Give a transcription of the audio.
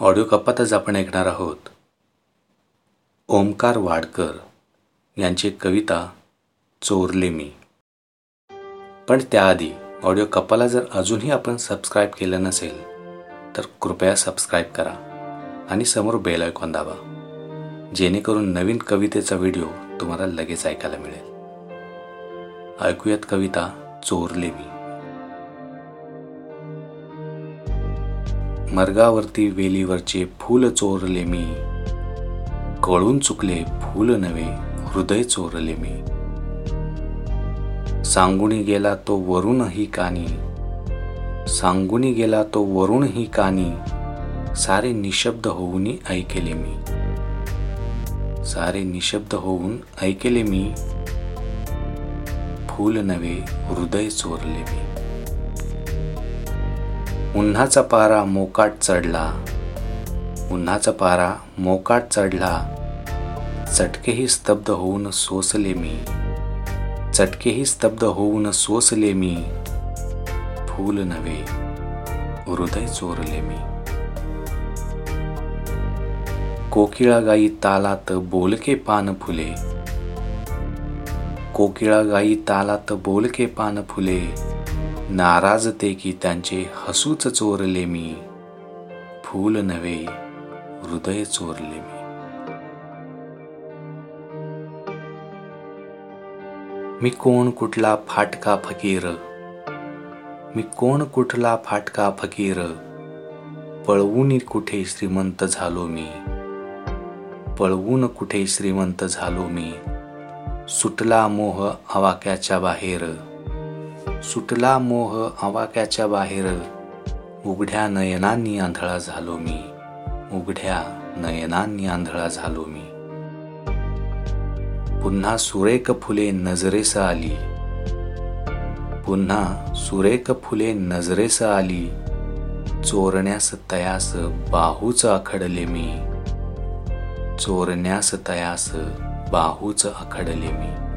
Audio कपातच आपण ऐकणार आहोत. ओमकार वाडकर यांची कविता चोरले मी. पण त्याआधी ऑडिओ कपाला जर अजूनही आपण सबस्क्राईब केलं नसेल तर कृपया सबस्क्राईब करा आणि समोर बेल आयकॉन दाबा जेणेकरून नवीन कवितेचा व्हिडिओ तुम्हाला लगेच ऐकायला मिळेल. ऐकूयात कविता चोरले मी. मार्गावरती वेलीवरचे फूल चोरले मी. कळून चुकले फूल नवे हृदय चोरले मी. सांगुणी गेला तो वरूणही कानी. सांगुनी गेला तो वरूनही कानी. सारे निशब्द होऊन ऐकेले मी. सारे निशब्द होऊन ऐकेले मी. फूल नवे हृदय चोरले मी. उन्हाचा पारा मोकाट चढला. उन्हाचा पारा मोकाट चढला. चटकेही स्तब्ध होऊन सोसले मी. चटकेही स्तब्ध होऊन सोसले मी. फूल नवे हृदय चोरले मी. कोकिळा गाई तालात बोलके पान फुले. कोकिळा गाई तालात बोलके पान फुले. नाराजते की त्यांचे हसूच चोरले मी. फूल नव्हे हृदय चोरले मी. मी कोण कुठला फाटका फकीर? मी कोण कुठला फाटका फकीर? पळवून कुठे श्रीमंत झालो मी? पळवून कुठे श्रीमंत झालो मी? सुटला मोह आवाक्याच्या बाहेर. सुटला मोह आवाक्याच्या बाहेर. उघड्या नयनांनी आंधळा झालो मी. उघड्या नयनांनी आंधळा झालो मी. पुन्हा सुरेख फुले नजरेस आली. पुन्हा सुरेख फुले नजरेस आली. चोरण्यास तयास बाहूच आखडले मी. चोरण्यास तयास बाहूच आखडले मी.